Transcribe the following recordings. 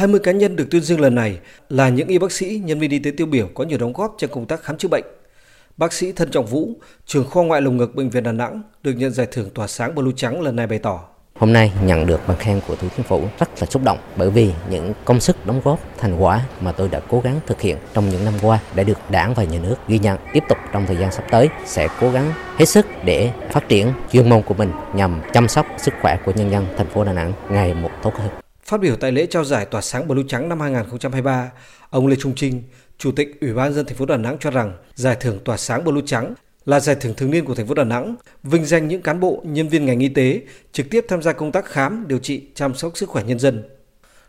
20 cá nhân được tuyên dương lần này là những y bác sĩ, nhân viên y tế tiêu biểu có nhiều đóng góp trong công tác khám chữa bệnh. Bác sĩ Thân Trọng Vũ, trưởng khoa ngoại lồng ngực bệnh viện Đà Nẵng được nhận giải thưởng tỏa sáng blue trắng lần này bày tỏ. Hôm nay nhận được bằng khen của Thủ tướng Chính phủ rất là xúc động bởi vì những công sức đóng góp thành quả mà tôi đã cố gắng thực hiện trong những năm qua đã được Đảng và Nhà nước ghi nhận. Tiếp tục trong thời gian sắp tới sẽ cố gắng hết sức để phát triển chuyên môn của mình nhằm chăm sóc sức khỏe của nhân dân thành phố Đà Nẵng ngày một tốt hơn. Phát biểu tại lễ trao giải tỏa sáng blue trắng năm 2023, ông Lê Trung Trinh, Chủ tịch Ủy ban dân thành phố Đà Nẵng cho rằng giải thưởng tỏa sáng blue trắng là giải thưởng thường niên của thành phố Đà Nẵng, vinh danh những cán bộ, nhân viên ngành y tế trực tiếp tham gia công tác khám, điều trị, chăm sóc sức khỏe nhân dân.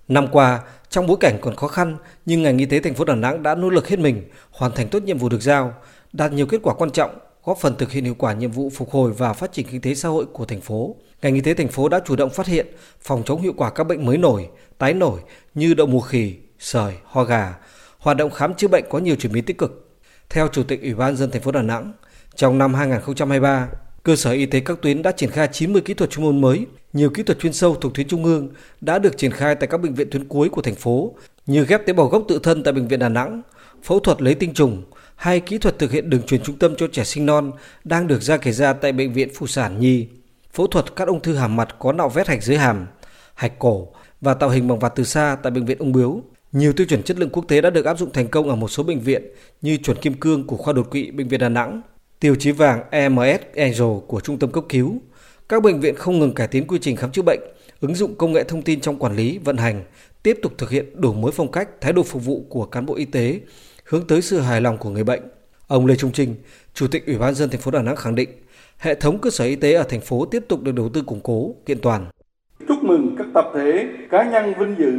Năm qua, trong bối cảnh còn khó khăn, nhưng ngành y tế thành phố Đà Nẵng đã nỗ lực hết mình, hoàn thành tốt nhiệm vụ được giao, đạt nhiều kết quả quan trọng, góp phần thực hiện hiệu quả nhiệm vụ phục hồi và phát triển kinh tế xã hội của thành phố. Ngành y tế thành phố đã chủ động phát hiện, phòng chống hiệu quả các bệnh mới nổi, tái nổi như đậu mùa khỉ, sởi, ho gà. Hoạt động khám chữa bệnh có nhiều chuyển biến tích cực. Theo Chủ tịch Ủy ban dân thành phố Đà Nẵng, trong năm 2023, cơ sở y tế các tuyến đã triển khai 90 kỹ thuật chuyên môn mới, nhiều kỹ thuật chuyên sâu thuộc tuyến trung ương đã được triển khai tại các bệnh viện tuyến cuối của thành phố, như ghép tế bào gốc tự thân tại bệnh viện Đà Nẵng, phẫu thuật lấy tinh trùng hay kỹ thuật thực hiện đường truyền trung tâm cho trẻ sinh non đang được ra kể ra tại bệnh viện phụ sản Nhi, phẫu thuật cắt ung thư hàm mặt có nạo vét hạch dưới hàm, hạch cổ và tạo hình bằng vạt từ xa tại bệnh viện ung bướu. Nhiều tiêu chuẩn chất lượng quốc tế đã được áp dụng thành công ở một số bệnh viện như chuẩn kim cương của khoa đột quỵ bệnh viện Đà Nẵng, tiêu chí vàng EMS Angel của trung tâm cấp cứu. Các bệnh viện không ngừng cải tiến quy trình khám chữa bệnh, ứng dụng công nghệ thông tin trong quản lý, vận hành, tiếp tục thực hiện đổi mới phong cách, thái độ phục vụ của cán bộ y tế, hướng tới sự hài lòng của người bệnh. Ông Lê Trung Trinh, Chủ tịch Ủy ban dân thành phố Đà Nẵng khẳng định, hệ thống cơ sở y tế ở thành phố tiếp tục được đầu tư củng cố, kiện toàn. Chúc mừng các tập thể, cá nhân vinh dự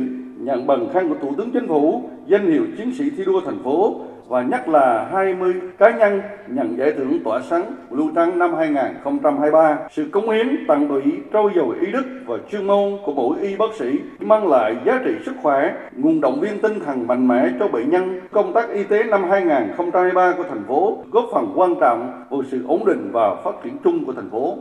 nhận bằng khen của Thủ tướng Chính phủ, danh hiệu chiến sĩ thi đua thành phố và nhất là 20 cá nhân nhận giải thưởng tỏa sáng lưu Trắng năm 2023. Sự cống hiến tặng tụy trau dồi ý đức và chuyên môn của mỗi y bác sĩ mang lại giá trị sức khỏe, nguồn động viên tinh thần mạnh mẽ cho bệnh nhân. Công tác y tế năm 2023 của thành phố góp phần quan trọng vào sự ổn định và phát triển chung của thành phố.